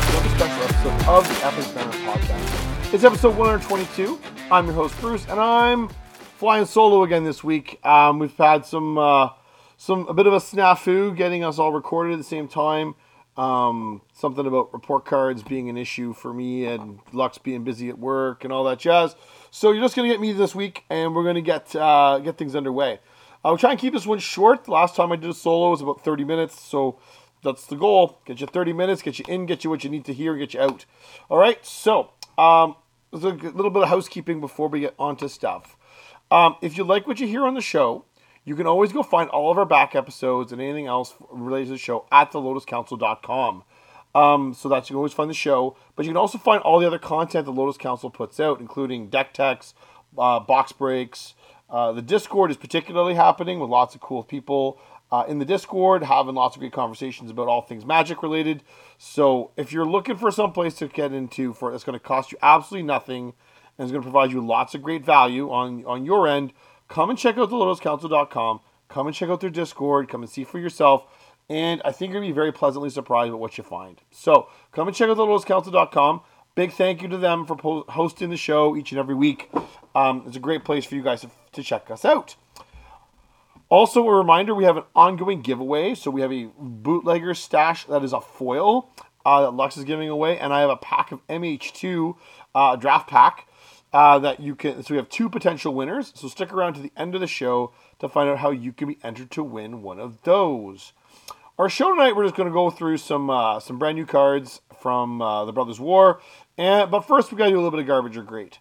back another special episode of the Epic Banner Podcast. It's episode 122. I'm your host Bruce, and I'm flying solo again this week. Um, we've had some uh, some a bit of a snafu getting us all recorded at the same time. Um, something about report cards being an issue for me, and Lux being busy at work, and all that jazz. So you're just gonna get me this week, and we're gonna get uh, get things underway. I'll try and keep this one short. Last time I did a solo was about 30 minutes, so that's the goal. Get you 30 minutes, get you in, get you what you need to hear, get you out. All right, so um, there's a little bit of housekeeping before we get onto stuff. Um, if you like what you hear on the show, you can always go find all of our back episodes and anything else related to the show at thelotuscouncil.com. Um, so that you can always find the show, but you can also find all the other content the Lotus Council puts out, including deck techs, uh, box breaks. Uh, the Discord is particularly happening with lots of cool people uh, in the Discord, having lots of great conversations about all things magic related. So if you're looking for some place to get into for that's going to cost you absolutely nothing and is going to provide you lots of great value on on your end, come and check out the lotuscouncil.com. Come and check out their Discord. Come and see for yourself. And I think you're going to be very pleasantly surprised at what you find. So come and check out the lotuscouncil.com. Big thank you to them for po- hosting the show each and every week. Um, it's a great place for you guys to, to check us out. Also, a reminder we have an ongoing giveaway. So we have a bootlegger stash that is a foil uh, that Lux is giving away, and I have a pack of MH2 uh, draft pack uh, that you can. So we have two potential winners. So stick around to the end of the show to find out how you can be entered to win one of those. Our show tonight, we're just going to go through some uh, some brand new cards from uh, the Brothers War, and but first we got to do a little bit of garbage or great.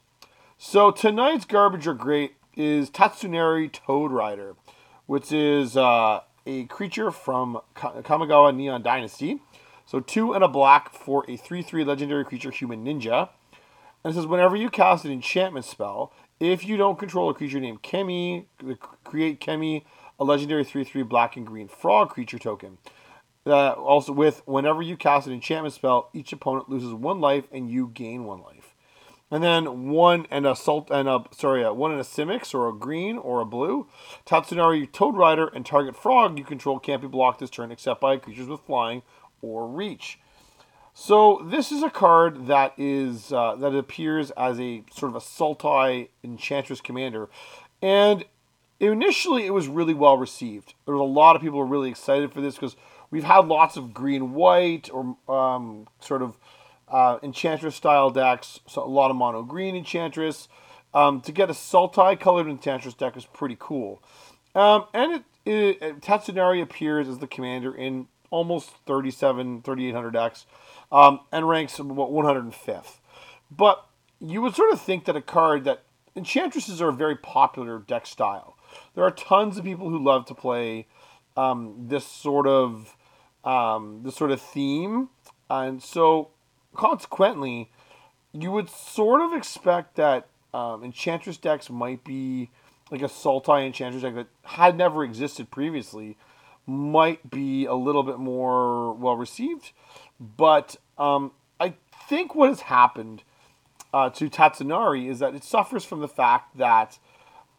So tonight's garbage or great is Tatsunari Toad Rider, which is uh, a creature from Kamigawa Neon Dynasty. So two and a black for a 3-3 legendary creature human ninja. And it says whenever you cast an enchantment spell, if you don't control a creature named Keimi, create Keimi, a legendary 3-3 black and green frog creature token. Uh, also with whenever you cast an enchantment spell, each opponent loses one life and you gain one life and then one and a salt and a sorry, one and a Simic or a green or a blue. Tatsunari Toad Rider and target frog you control can't be blocked this turn except by creatures with flying or reach. So this is a card that is uh, that appears as a sort of a Sultai Enchantress commander, and initially it was really well received. There was a lot of people were really excited for this because we've had lots of green white or um, sort of uh, Enchantress style decks, so a lot of mono green Enchantress. Um, to get a Sultai colored Enchantress deck is pretty cool. Um, and it, it, Tatsunari appears as the commander in almost 37, 3800 decks um, and ranks about 105th. But you would sort of think that a card that Enchantresses are a very popular deck style. There are tons of people who love to play um, this sort of um, this sort of theme, and so consequently, you would sort of expect that um, Enchantress decks might be like a Sultai Enchantress deck that had never existed previously, might be a little bit more well received. But um, I think what has happened uh, to Tatsunari is that it suffers from the fact that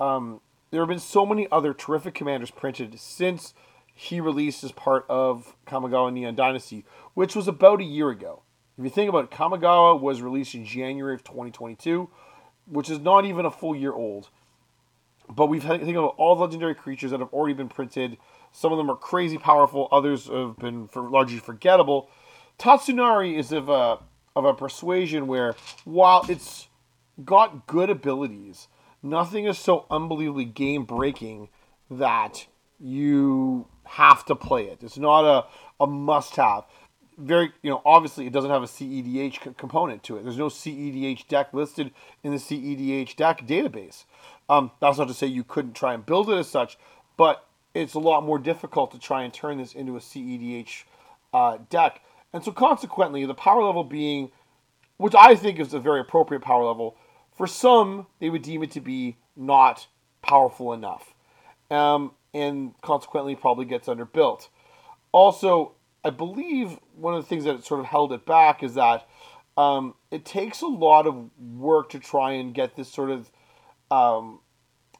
um, there have been so many other terrific commanders printed since he released as part of Kamigawa Neon Dynasty, which was about a year ago. If you think about it, Kamigawa was released in January of 2022, which is not even a full year old. But we've had think about all the legendary creatures that have already been printed. Some of them are crazy powerful, others have been for largely forgettable. Tatsunari is of a of a persuasion where while it's got good abilities, nothing is so unbelievably game breaking that you have to play it. It's not a, a must have very, you know, obviously it doesn't have a CEDH component to it. There's no CEDH deck listed in the CEDH deck database. Um, that's not to say you couldn't try and build it as such, but it's a lot more difficult to try and turn this into a CEDH uh, deck. And so, consequently, the power level being, which I think is a very appropriate power level, for some, they would deem it to be not powerful enough. Um, and consequently, probably gets underbuilt. Also, I believe one of the things that sort of held it back is that um, it takes a lot of work to try and get this sort of um,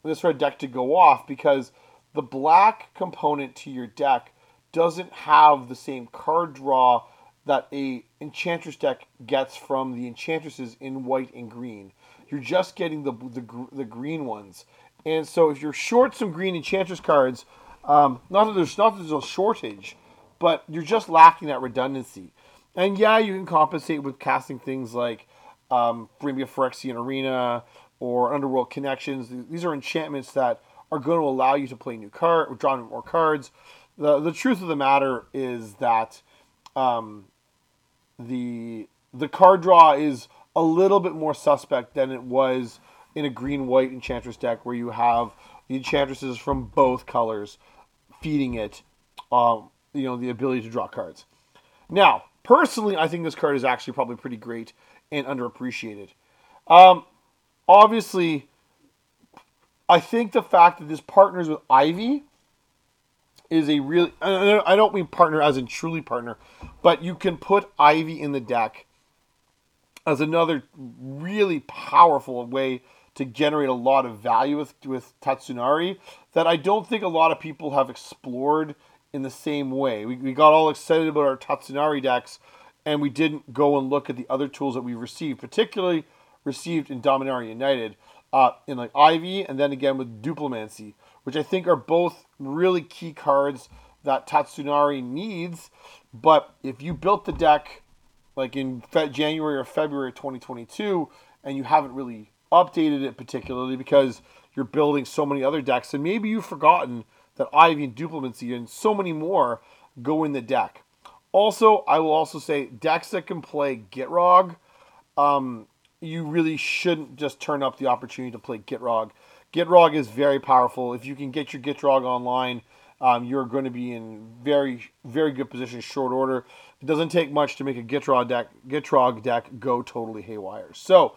this red deck to go off because the black component to your deck doesn't have the same card draw that a Enchantress deck gets from the Enchantresses in white and green. You're just getting the the, the green ones, and so if you're short some green Enchantress cards, um, not that there's not that there's a shortage, but you're just lacking that redundancy. And yeah, you can compensate with casting things like um, Brimia Phyrexian Arena or Underworld Connections. These are enchantments that are going to allow you to play new card or draw more cards. The the truth of the matter is that um, the the card draw is a little bit more suspect than it was in a green white enchantress deck where you have the enchantresses from both colors feeding it um, you know the ability to draw cards. Now personally i think this card is actually probably pretty great and underappreciated. Um, obviously i think the fact that this partners with ivy is a really I don't mean partner as in truly partner, but you can put Ivy in the deck as another really powerful way to generate a lot of value with with Tatsunari that I don't think a lot of people have explored in the same way. We, we got all excited about our Tatsunari decks and we didn't go and look at the other tools that we received, particularly received in Dominaria United, uh, in like Ivy and then again with Duplimancy which I think are both really key cards that Tatsunari needs. But if you built the deck like in January or February 2022 and you haven't really updated it particularly because you're building so many other decks, and maybe you've forgotten that Ivy and Duplimancy and so many more go in the deck. Also, I will also say decks that can play Gitrog, um, you really shouldn't just turn up the opportunity to play Gitrog Gitrog is very powerful. If you can get your Gitrog online, um, you're going to be in very, very good position short order. It doesn't take much to make a Gitrog deck, Gitrog deck go totally haywire. So,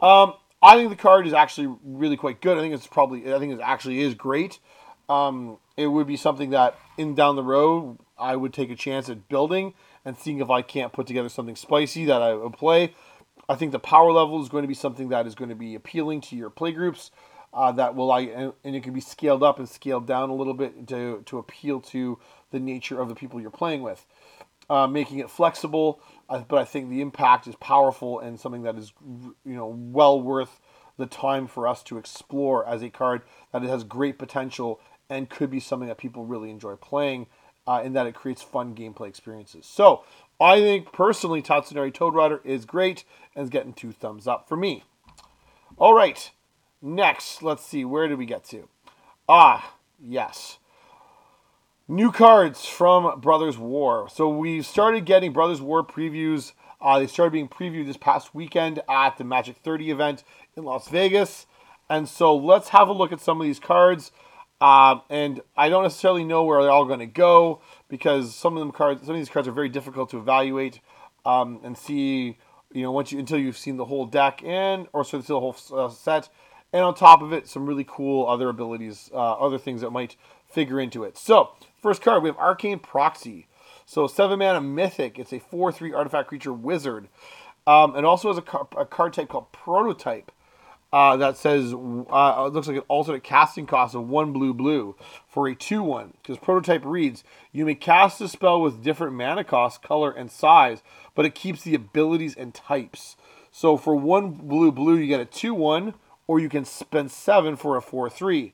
um, I think the card is actually really quite good. I think it's probably, I think it actually is great. Um, it would be something that in down the road I would take a chance at building and seeing if I can't put together something spicy that I would play. I think the power level is going to be something that is going to be appealing to your playgroups uh, that will like and, and it can be scaled up and scaled down a little bit to to appeal to the nature of the people you're playing with, uh, making it flexible. Uh, but I think the impact is powerful and something that is you know well worth the time for us to explore as a card that it has great potential and could be something that people really enjoy playing. Uh, in that it creates fun gameplay experiences. So I think personally, Tatsunari Toad Rider is great and is getting two thumbs up for me. All right, Next, let's see, where did we get to? Ah, yes. New cards from Brothers War. So we started getting Brothers War previews. Uh, they started being previewed this past weekend at the Magic 30 event in Las Vegas. And so let's have a look at some of these cards. Um, and I don't necessarily know where they're all going to go because some of them cards, some of these cards are very difficult to evaluate um, and see. You know, once you until you've seen the whole deck and or so the whole uh, set, and on top of it, some really cool other abilities, uh, other things that might figure into it. So, first card, we have Arcane Proxy. So, 7 mana Mythic. It's a 4 3 artifact creature wizard. Um, and also has a, car- a, card type called Prototype uh, that says, uh, it looks like an alternate casting cost of 1 blue blue for a 2 1. Because Prototype reads, you may cast a spell with different mana cost, color, and size, but it keeps the abilities and types. So, for 1 blue blue, you get a 2 1 or you can spend 7 for a 4 3.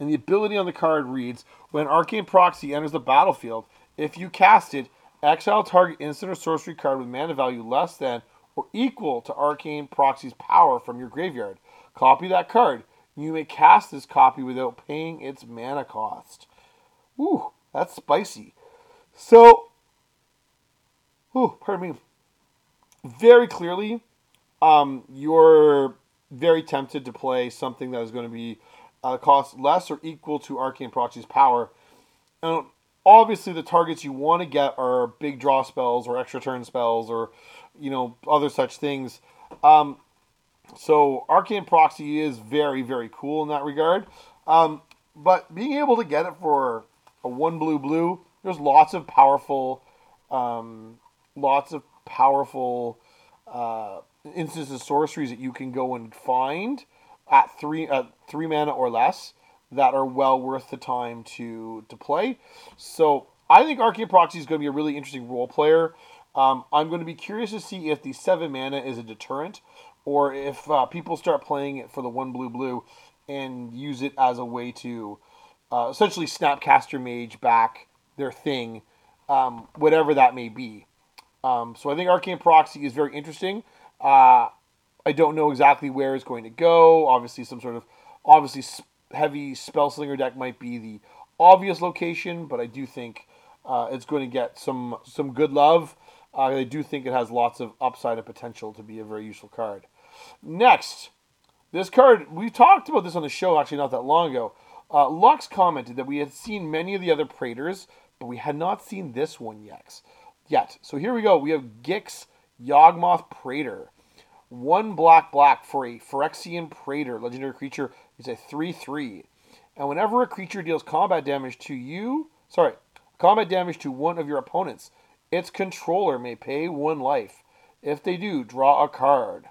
And the ability on the card reads When Arcane Proxy enters the battlefield, if you cast it, exile target instant or sorcery card with mana value less than or equal to Arcane Proxy's power from your graveyard. Copy that card. You may cast this copy without paying its mana cost. Ooh, that's spicy. So, ooh, pardon me. Very clearly, um, your very tempted to play something that is going to be uh, cost less or equal to Arcane Proxy's power. And obviously, the targets you want to get are big draw spells or extra turn spells or you know other such things. Um, so Arcane Proxy is very very cool in that regard. Um, but being able to get it for a one blue blue, there's lots of powerful, um, lots of powerful uh, instances of sorceries that you can go and find at three at three mana or less that are well worth the time to to play. So I think Arcane Proxy is going to be a really interesting role player. Um, I'm going to be curious to see if the seven mana is a deterrent, or if uh, people start playing it for the one blue blue and use it as a way to uh, essentially Snapcaster Mage back their thing, um, whatever that may be. Um, so I think Arcane Proxy is very interesting. Uh, I don't know exactly where it's going to go. Obviously, some sort of obviously heavy spell slinger deck might be the obvious location, but I do think uh, it's going to get some some good love. Uh, I do think it has lots of upside and potential to be a very useful card. Next, this card we talked about this on the show actually not that long ago. Uh, Lux commented that we had seen many of the other Praetors, but we had not seen this one yet. Yet, so here we go. We have Gix Yawgmoth Praetor. One black black for a Phyrexian Praetor, legendary creature. It's a 3 3. And whenever a creature deals combat damage to you, sorry, combat damage to one of your opponents, its controller may pay one life. If they do, draw a card.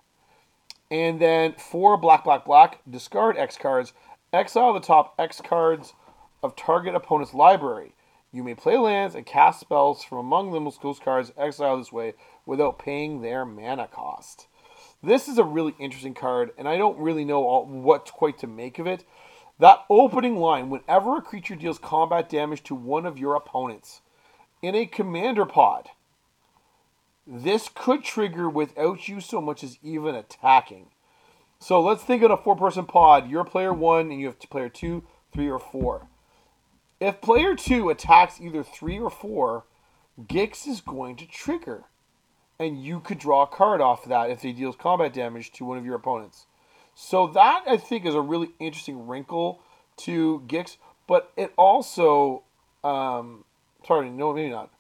And then four black, black, black, discard X cards, exile the top X cards of target opponent's library. You may play lands and cast spells from among them those cards exiled this way without paying their mana cost. This is a really interesting card, and I don't really know all, what quite to make of it. That opening line whenever a creature deals combat damage to one of your opponents in a commander pod, this could trigger without you so much as even attacking. So let's think of a four person pod. You're player one, and you have player two, three, or four. If player two attacks either three or four, Gix is going to trigger and you could draw a card off of that if he deals combat damage to one of your opponents. So that I think is a really interesting wrinkle to Gix, but it also, um, sorry, no, maybe not.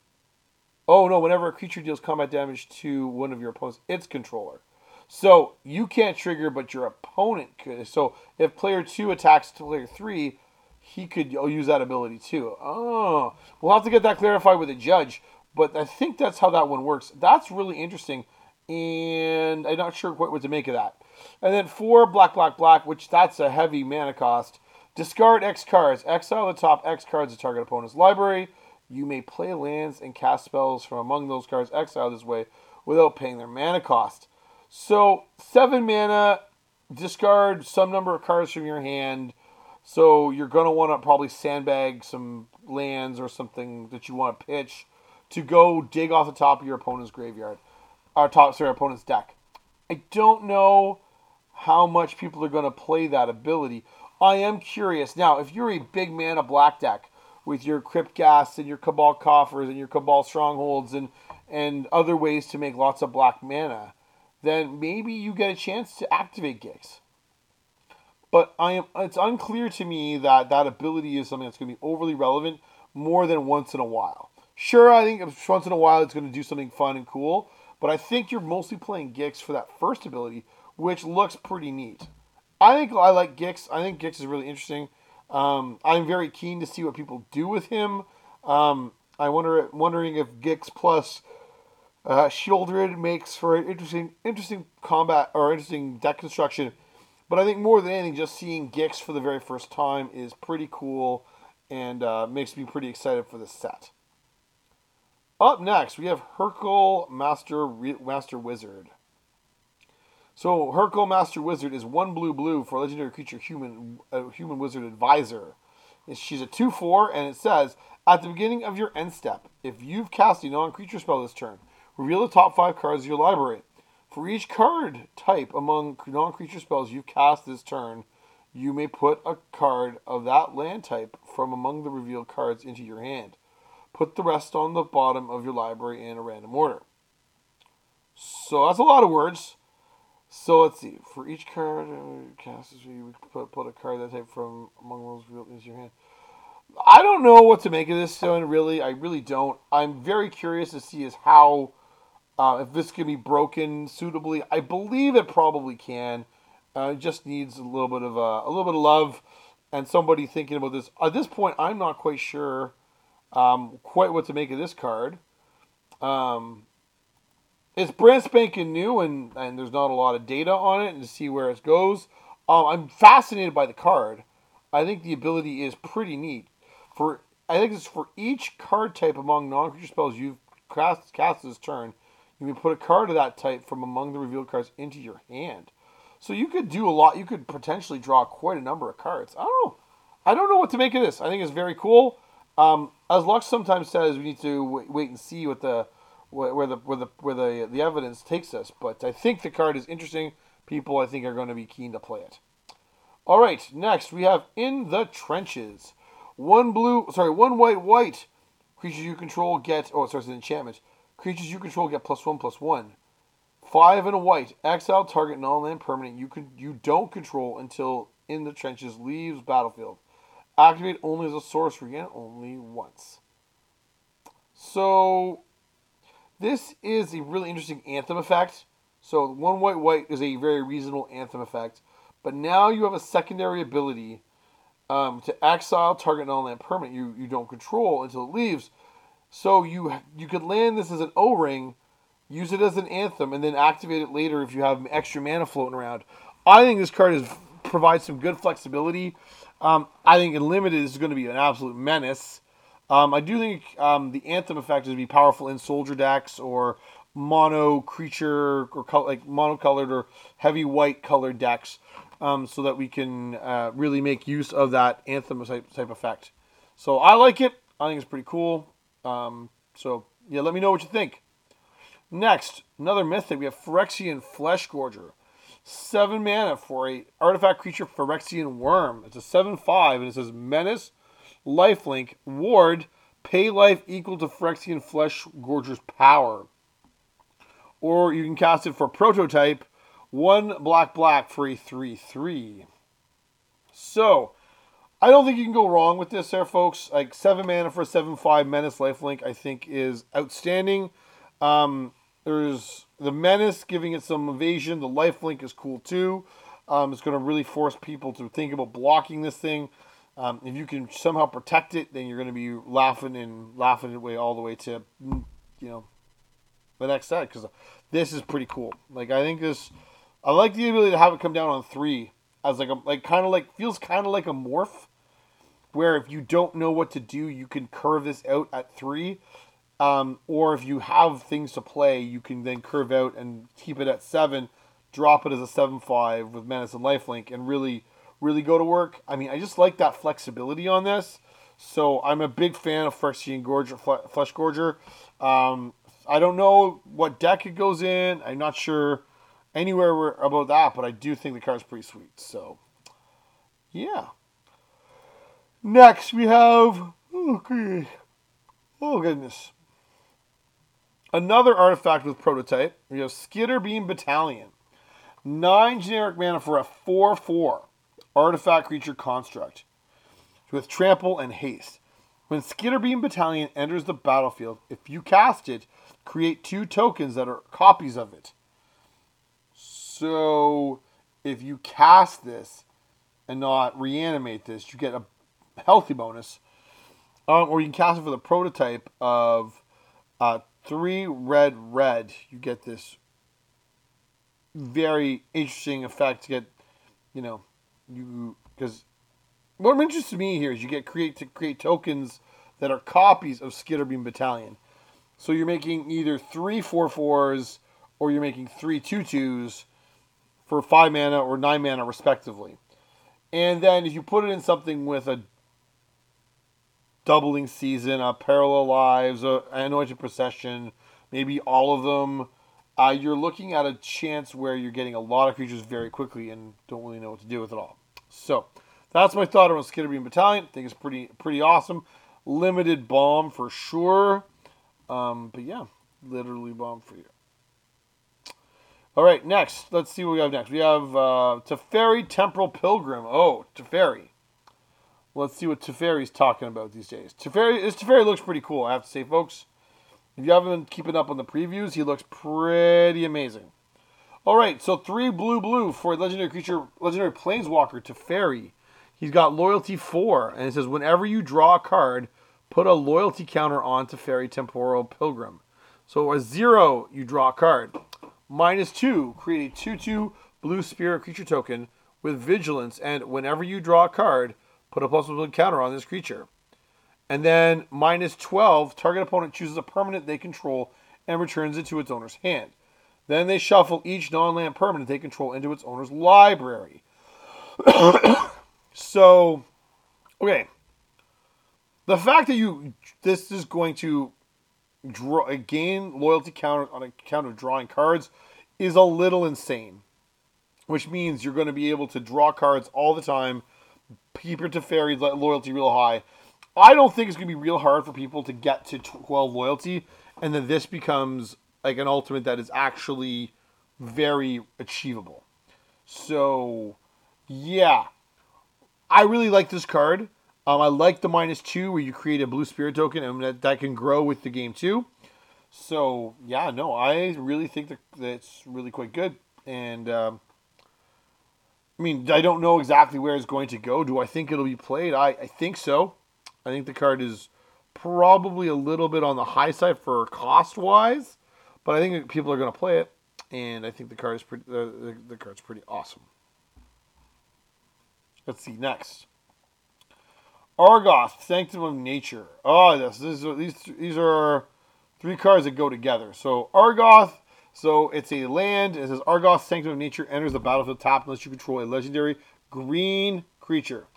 Oh no! Whenever a creature deals combat damage to one of your opponents, its controller. So you can't trigger, but your opponent could. So if player two attacks to player three, he could oh, use that ability too. Oh, we'll have to get that clarified with a judge. But I think that's how that one works. That's really interesting, and I'm not sure what, what to make of that. And then four black, black, black, which that's a heavy mana cost. Discard X cards. Exile the top X cards of target opponent's library. You may play lands and cast spells from among those cards exiled this way without paying their mana cost. So seven mana, discard some number of cards from your hand. So you're gonna want to probably sandbag some lands or something that you want to pitch to go dig off the top of your opponent's graveyard, or top sorry, opponent's deck. I don't know how much people are going to play that ability. I am curious now. If you're a big mana black deck with your Crypt Ghast and your Cabal Coffers and your Cabal Strongholds and and other ways to make lots of black mana, then maybe you get a chance to activate Gix. But I am it's unclear to me that that ability is something that's going to be overly relevant more than once in a while. Sure, I think once in a while it's going to do something fun and cool, but I think you're mostly playing Gix for that first ability, which looks pretty neat. I think I like Gix. I think Gix is really interesting. Um, I'm very keen to see what people do with him. Um, I wonder, wondering if Gix plus uh, Sheoldred makes for an interesting, interesting combat or interesting deck construction. But I think more than anything, just seeing Gix for the very first time is pretty cool and uh, makes me pretty excited for the set. Up next, we have Hurkyl Master Master Wizard. So Hurkyl Master Wizard is one blue blue for legendary creature human uh, human wizard advisor. She's a two four, and it says at the beginning of your end step, if you've cast a non-creature spell this turn, reveal the top five cards of your library. For each card type among non-creature spells you've cast this turn, you may put a card of that land type from among the revealed cards into your hand. Put the rest on the bottom of your library in a random order. So that's a lot of words. So let's see. For each card uh, cast, you put, put a card that type from among those real into your hand. I don't know what to make of this one. Really, I really don't. I'm very curious to see is how uh, if this can be broken suitably. I believe it probably can. Uh, it just needs a little bit of uh, a little bit of love and somebody thinking about this. At this point, I'm not quite sure um, quite what to make of this card. Um, it's brand spanking new, and, and there's not a lot of data on it, and to see where it goes. Um, I'm fascinated by the card. I think the ability is pretty neat. For I think it's for each card type among non-creature spells you've cast, cast this turn, you may put a card of that type from among the revealed cards into your hand. So you could do a lot. You could potentially draw quite a number of cards. I don't know. I don't know what to make of this. I think it's very cool. Um, as Lux sometimes says, we need to wait and see what the where the where the where the the evidence takes us. But I think the card is interesting. People, I think, are going to be keen to play it. All right, next we have in the trenches. One blue, sorry, one white, white. Creatures you control get. Oh, sorry, it's an enchantment. Creatures you control get plus one, plus one. Five and a white. Exile target non-land permanent you can you don't control until in the trenches leaves battlefield. Activate only as a sorcery and only once. So this is a really interesting anthem effect. So one white white is a very reasonable anthem effect. But now you have a secondary ability um, to exile target non-land permanent you, you don't control until it leaves. So you you could land this as an O-ring, use it as an anthem, and then activate it later if you have extra mana floating around. I think this card is provides some good flexibility. Um, I think in limited is going to be an absolute menace. Um, I do think um, the anthem effect is be powerful in soldier decks or mono creature or like monocolored or heavy white colored decks, um, so that we can uh, really make use of that anthem type, type effect. So I like it. I think it's pretty cool. Um, so yeah, let me know what you think. Next, another mythic. We have Phyrexian Flesh Gorger. Seven mana for a artifact creature Phyrexian Worm. It's a 7-5 and it says Menace lifelink, ward, pay life equal to Phyrexian Flesh Gorger's power. Or you can cast it for prototype, one black black for a 3 3. So, I don't think you can go wrong with this there, folks. Like, 7 mana for a 7 5 Menace Lifelink, I think, is outstanding. Um, there's the Menace giving it some evasion. The Lifelink is cool too. Um, it's going to really force people to think about blocking this thing. Um, if you can somehow protect it, then you're going to be laughing and laughing away all the way to, mm, you know, the next set because this is pretty cool. Like I think this, I like the ability to have it come down on three as like a like kind of like feels kind of like a morph, where if you don't know what to do, you can curve this out at three, um, or if you have things to play, you can then curve out and keep it at seven, drop it as a seven five with menace and lifelink, and really really go to work. I mean, I just like that flexibility on this. So I'm a big fan of Phyrexian Gorger, Flesh Gorger. Um, I don't know what deck it goes in. I'm not sure anywhere about that, but I do think the card's pretty sweet. So, yeah. Next, we have. Okay. Oh, goodness. Another artifact with prototype. We have Skitterbeam Battalion. Nine generic mana for a 4 4 artifact creature construct with trample and haste. When Skitterbeam Battalion enters the battlefield, if you cast it, create two tokens that are copies of it. So if you cast this and not reanimate this, you get a healthy bonus. Um, or you can cast it for the prototype of uh, three red red. You get this very interesting effect to get, you know, you because what interests me here is you get create to create tokens that are copies of Skitterbeam Battalion. So you're making either three four fours or you're making three two twos for five mana or nine mana respectively. And then if you put it in something with a doubling season, a parallel lives, a anointed procession, maybe all of them, uh, you're looking at a chance where you're getting a lot of creatures very quickly and don't really know what to do with it all. So that's my thought on Skitterbeam Battalion. I think it's pretty pretty awesome. Limited bomb for sure. Um, but yeah, literally bomb for you. All right, next. Let's see what we have next. We have uh, Teferi Temporal Pilgrim. Oh, Teferi. Let's see what Teferi's talking about these days. Teferi, this Teferi looks pretty cool, I have to say, folks. If you haven't been keeping up on the previews, he looks pretty amazing. All right, so three blue blue for legendary creature, legendary planeswalker Teferi. He's got loyalty four, and it says whenever you draw a card, put a loyalty counter on Teferi Temporal Pilgrim. So a zero, you draw a card. Minus two, create a two-two blue spirit creature token with vigilance, and whenever you draw a card, put a plus one counter on this creature. And then minus 12, target opponent chooses a permanent they control and returns it to its owner's hand. Then they shuffle each non land permanent they control into its owner's library. so, okay. The fact that you this is going to draw uh, gain loyalty counter on account of drawing cards is a little insane. Which means you're going to be able to draw cards all the time, keep your Teferi loyalty real high. I don't think it's going to be real hard for people to get to 12 loyalty, and then this becomes like an ultimate that is actually very achievable. So, yeah, I really like this card. Um, I like the minus two where you create a blue spirit token and that, that can grow with the game too. So yeah, no, I really think that that's really quite good. And um, I mean, I don't know exactly where it's going to go. Do I think it'll be played? I, I think so. I think the card is probably a little bit on the high side for cost wise, but I think people are going to play it, and I think the card is pretty. The, the card's pretty awesome. Let's see next. Argoth, Sanctum of Nature. Oh, yes, this is, these these are three cards that go together. So Argoth, so it's a land. It says Argoth, Sanctum of Nature enters the battlefield top unless you control a legendary green creature.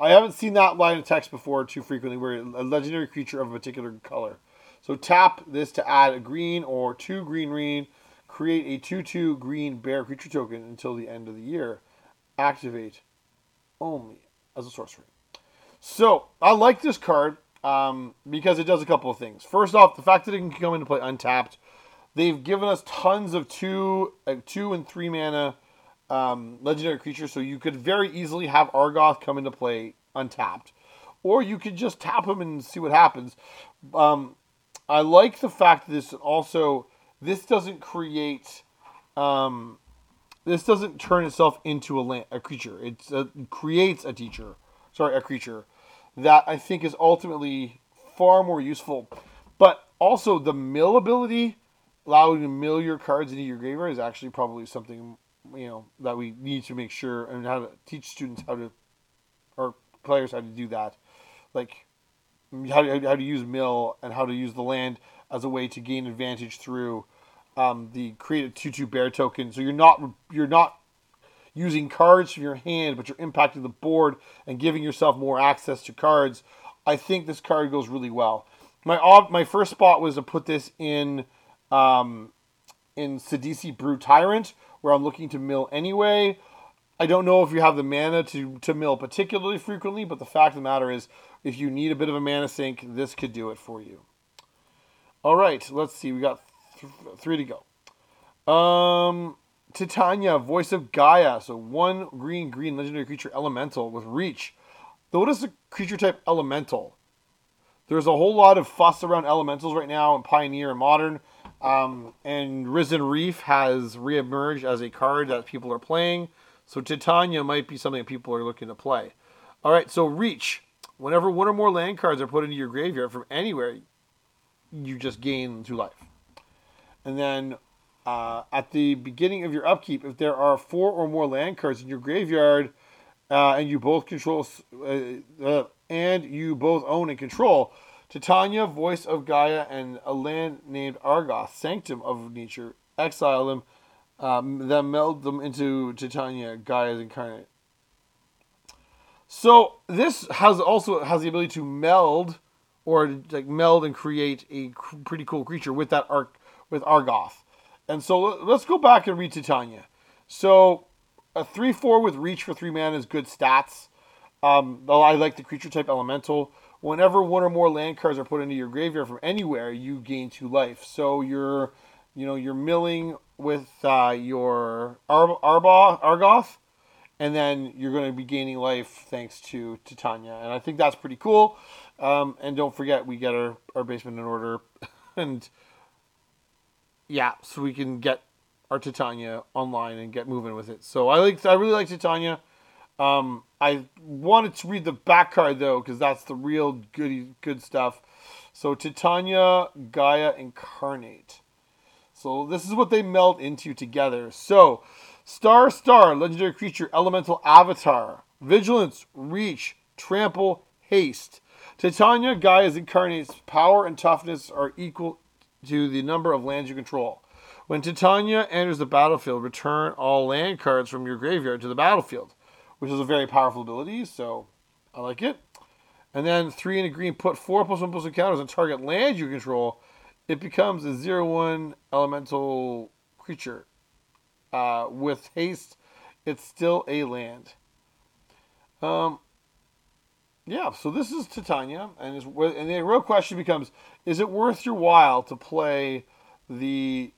I haven't seen that line of text before too frequently, where a legendary creature of a particular color. So tap this to add a green or two green green. Create a 2-2 green bear creature token until the end of the year. Activate only as a sorcery. So I like this card um, because it does a couple of things. First off, the fact that it can come into play untapped. They've given us tons of two, uh, two and three mana um, legendary creatures, so you could very easily have Argoth come into play untapped, or you could just tap him and see what happens. Um, I like the fact that this also this doesn't create um, this doesn't turn itself into a, land, a creature. it creates a teacher sorry, a creature that I think is ultimately far more useful. But also the mill ability, allowing to mill your cards into your graveyard, is actually probably something you know that we need to make sure and how to teach students how to or players how to do that, like how to, how to use mill and how to use the land as a way to gain advantage through um, the create a two two bear token. So you're not you're not using cards from your hand, but you're impacting the board and giving yourself more access to cards. I think this card goes really well. My ob- my first spot was to put this in um, in Sidisi Brood Tyrant, where I'm looking to mill anyway. I don't know if you have the mana to, to mill particularly frequently, but the fact of the matter is, if you need a bit of a mana sink, this could do it for you. All right, let's see. We got th- three to go. Um, Titania, voice of Gaea. So one green, green legendary creature elemental with reach. Though it is a creature type elemental. There's a whole lot of fuss around elementals right now in Pioneer and Modern. Um, and Risen Reef has reemerged as a card that people are playing. So Titania might be something people are looking to play. All right, so Reach. Whenever one or more land cards are put into your graveyard from anywhere, you just gain two life. And then uh, at the beginning of your upkeep, if there are four or more land cards in your graveyard, uh, and you both control, uh, uh, and you both own and control, Titania, Voice of Gaea, and a land named Argoth, Sanctum of Nature, exile them, um, then meld them into Titania, Gaea's incarnate. So this has also has the ability to meld, or like meld and create a pretty cool creature with that arc with Argoth. And so let's go back and read Titania. So a 3 4 with reach for 3 mana is good stats. Um, I like the creature type elemental. Whenever one or more land cards are put into your graveyard from anywhere, you gain two life. So you're, you know, you're milling with uh, your Ar- Arba Argoth, and then you're going to be gaining life thanks to Titania, and I think that's pretty cool. Um, and don't forget, we get our, our basement in order, and yeah, so we can get our Titania online and get moving with it. So I like I really like Titania. Um, I wanted to read the back card though because that's the real goody good stuff. So Titania Gaea Incarnate. So this is what they meld into together. So Star Star, legendary creature, elemental avatar, vigilance, reach, trample, haste. Titania Gaea's incarnate's power and toughness are equal to the number of lands you control. When Titania enters the battlefield, return all land cards from your graveyard to the battlefield, which is a very powerful ability, so I like it. And then three in a green, put four plus one plus one counters on target land you control. It becomes a zero one elemental creature. Uh, with haste, it's still a land. Um, yeah, so this is Titania, and, and the real question becomes: Is it worth your while to play the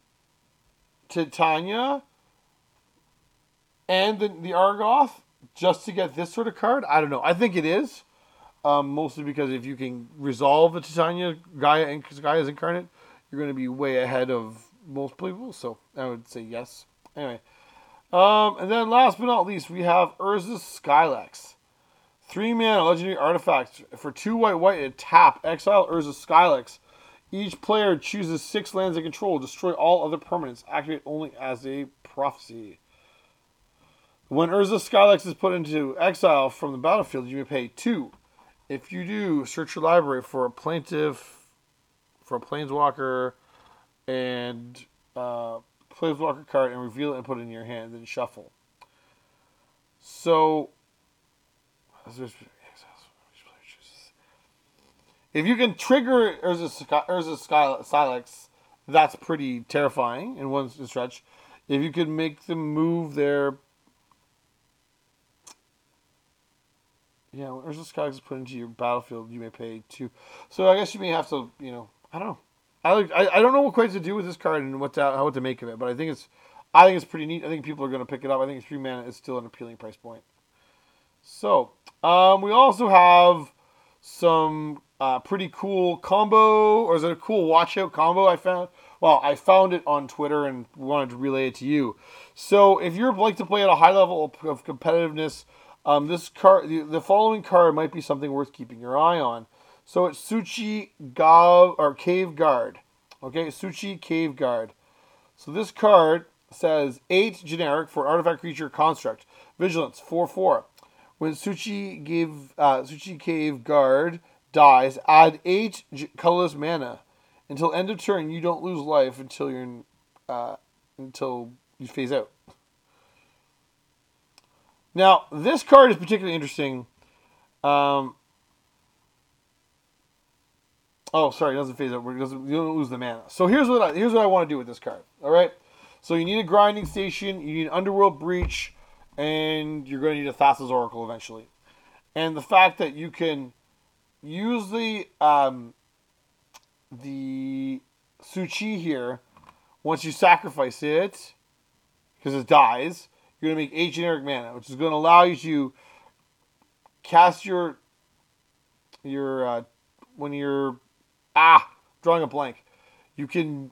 Titania and the, the Argoth just to get this sort of card? I don't know. I think it is, um, mostly because if you can resolve the Titania Gaea Gaea's incarnate, you're going to be way ahead of most people. So I would say yes. Anyway, um, and then last but not least, we have Urza's Sylex. Three mana legendary artifacts for two white white and tap. Exile Urza Sylex. Each player chooses six lands they control. Destroy all other permanents. Activate only as a prophecy. When Urza Sylex is put into exile from the battlefield, you may pay two. If you do, search your library for a plaintiff, a planeswalker, and uh, planeswalker card, and reveal it and put it in your hand. Then shuffle. So if you can trigger Urza, Urza Sylex, that's pretty terrifying in one stretch. If you can make them move their. Yeah, when Urza is put into your battlefield, you may pay two. So I guess you may have to, you know, I don't know. I I, I don't know what quite to do with this card and what to, how to make of it, but I think it's I think it's pretty neat. I think people are going to pick it up. I think three mana is still an appealing price point. So um, we also have some uh, pretty cool combo, or is it a cool watch out combo I found? Well, I found it on Twitter and wanted to relay it to you. So if you're like to play at a high level of, of competitiveness, um, this card, the, the, following card might be something worth keeping your eye on. So it's Su-Chi Gav or Cave Guard. Okay, Su-Chi Cave Guard. So this card says eight generic for artifact creature construct. Vigilance four four. When Su-Chi gave uh, Su-Chi Cave Guard dies, add eight colorless mana until end of turn. You don't lose life until you're uh, until you phase out. Now this card is particularly interesting. Um, oh, sorry, it doesn't phase doesn't, you don't lose the mana. So here's what I, here's what I want to do with this card. All right. So you need a grinding station. You need underworld breach and you're going to need a Thassa's Oracle eventually. And the fact that you can use the um, the Su-Chi here, once you sacrifice it, because it dies, you're going to make eight generic mana, which is going to allow you to cast your your uh, when you're ah drawing a blank, you can.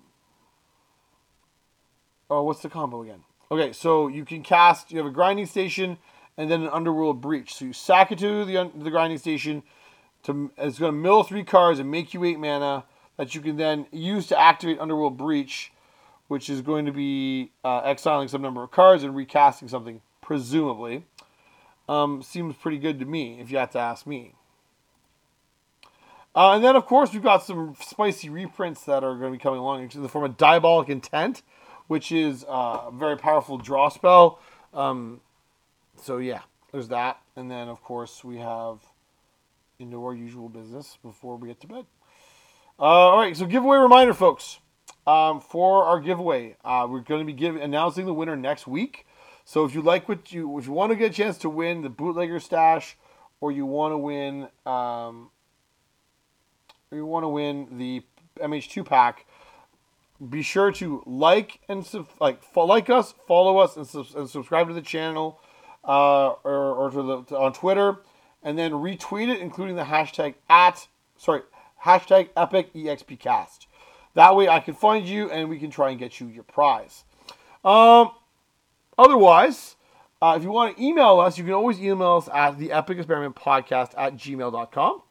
Oh, what's the combo again? Okay, so you can cast. You have a grinding station and then an underworld breach. So you sack it to the the grinding station. To it's going to mill three cards and make you eight mana that you can then use to activate underworld breach, which is going to be uh, exiling some number of cards and recasting something, presumably. Um, seems pretty good to me, if you have to ask me. Uh, and then, of course, we've got some spicy reprints that are going to be coming along in the form of Diabolic Intent, which is uh, a very powerful draw spell. Um, so yeah, there's that, and then of course we have into our usual business before we get to bed. Uh, all right, so giveaway reminder, folks. Um, for our giveaway, uh, we're going to be giving announcing the winner next week. So if you like what you if you want to get a chance to win the bootlegger stash, or you want to win um, you want to win the MH2 pack, be sure to like and sub- like like us, follow us, and, sub- and subscribe to the channel, uh, or, or to the to, on Twitter, and then retweet it, including the hashtag at sorry hashtag Epic EXPcast. That way, I can find you, and we can try and get you your prize. Um, otherwise, uh, if you want to email us, you can always email us at the Epic Experiment Podcast at gmail.com,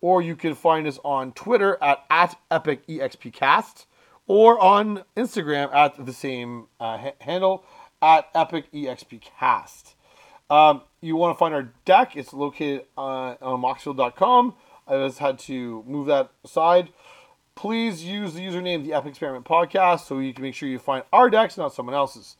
or you can find us on Twitter at, at Epic EXPcast or on Instagram at the same uh, ha- handle at Epic EXP Um, you want to find our deck? It's located on, on Moxfield.com I just had to move that aside. Please use the username the Epic Experiment Podcast so you can make sure you find our decks, not someone else's.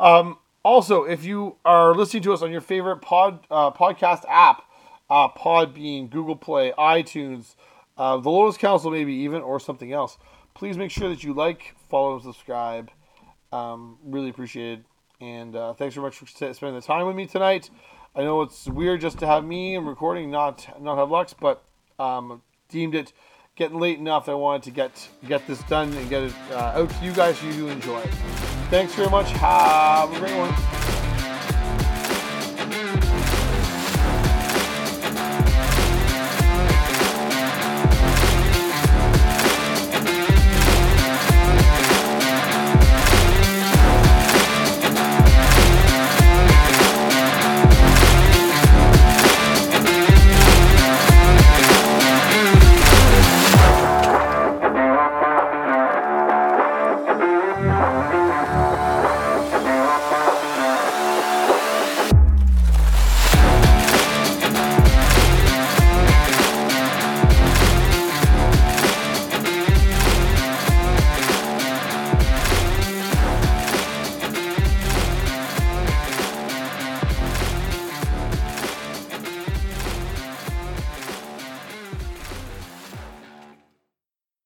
Um, also, if you are listening to us on your favorite pod uh, podcast app, uh, Podbean Google Play, iTunes, uh, the Lotus Council, maybe even, or something else, please make sure that you like, follow, and subscribe. Um, really appreciate it. And uh, thanks very much for spending the time with me tonight. I know it's weird just to have me and recording, not not have Lux, but um, deemed it getting late enough. I wanted to get get this done and get it uh, out to you guys so you enjoy. Thanks very much. Have a great one.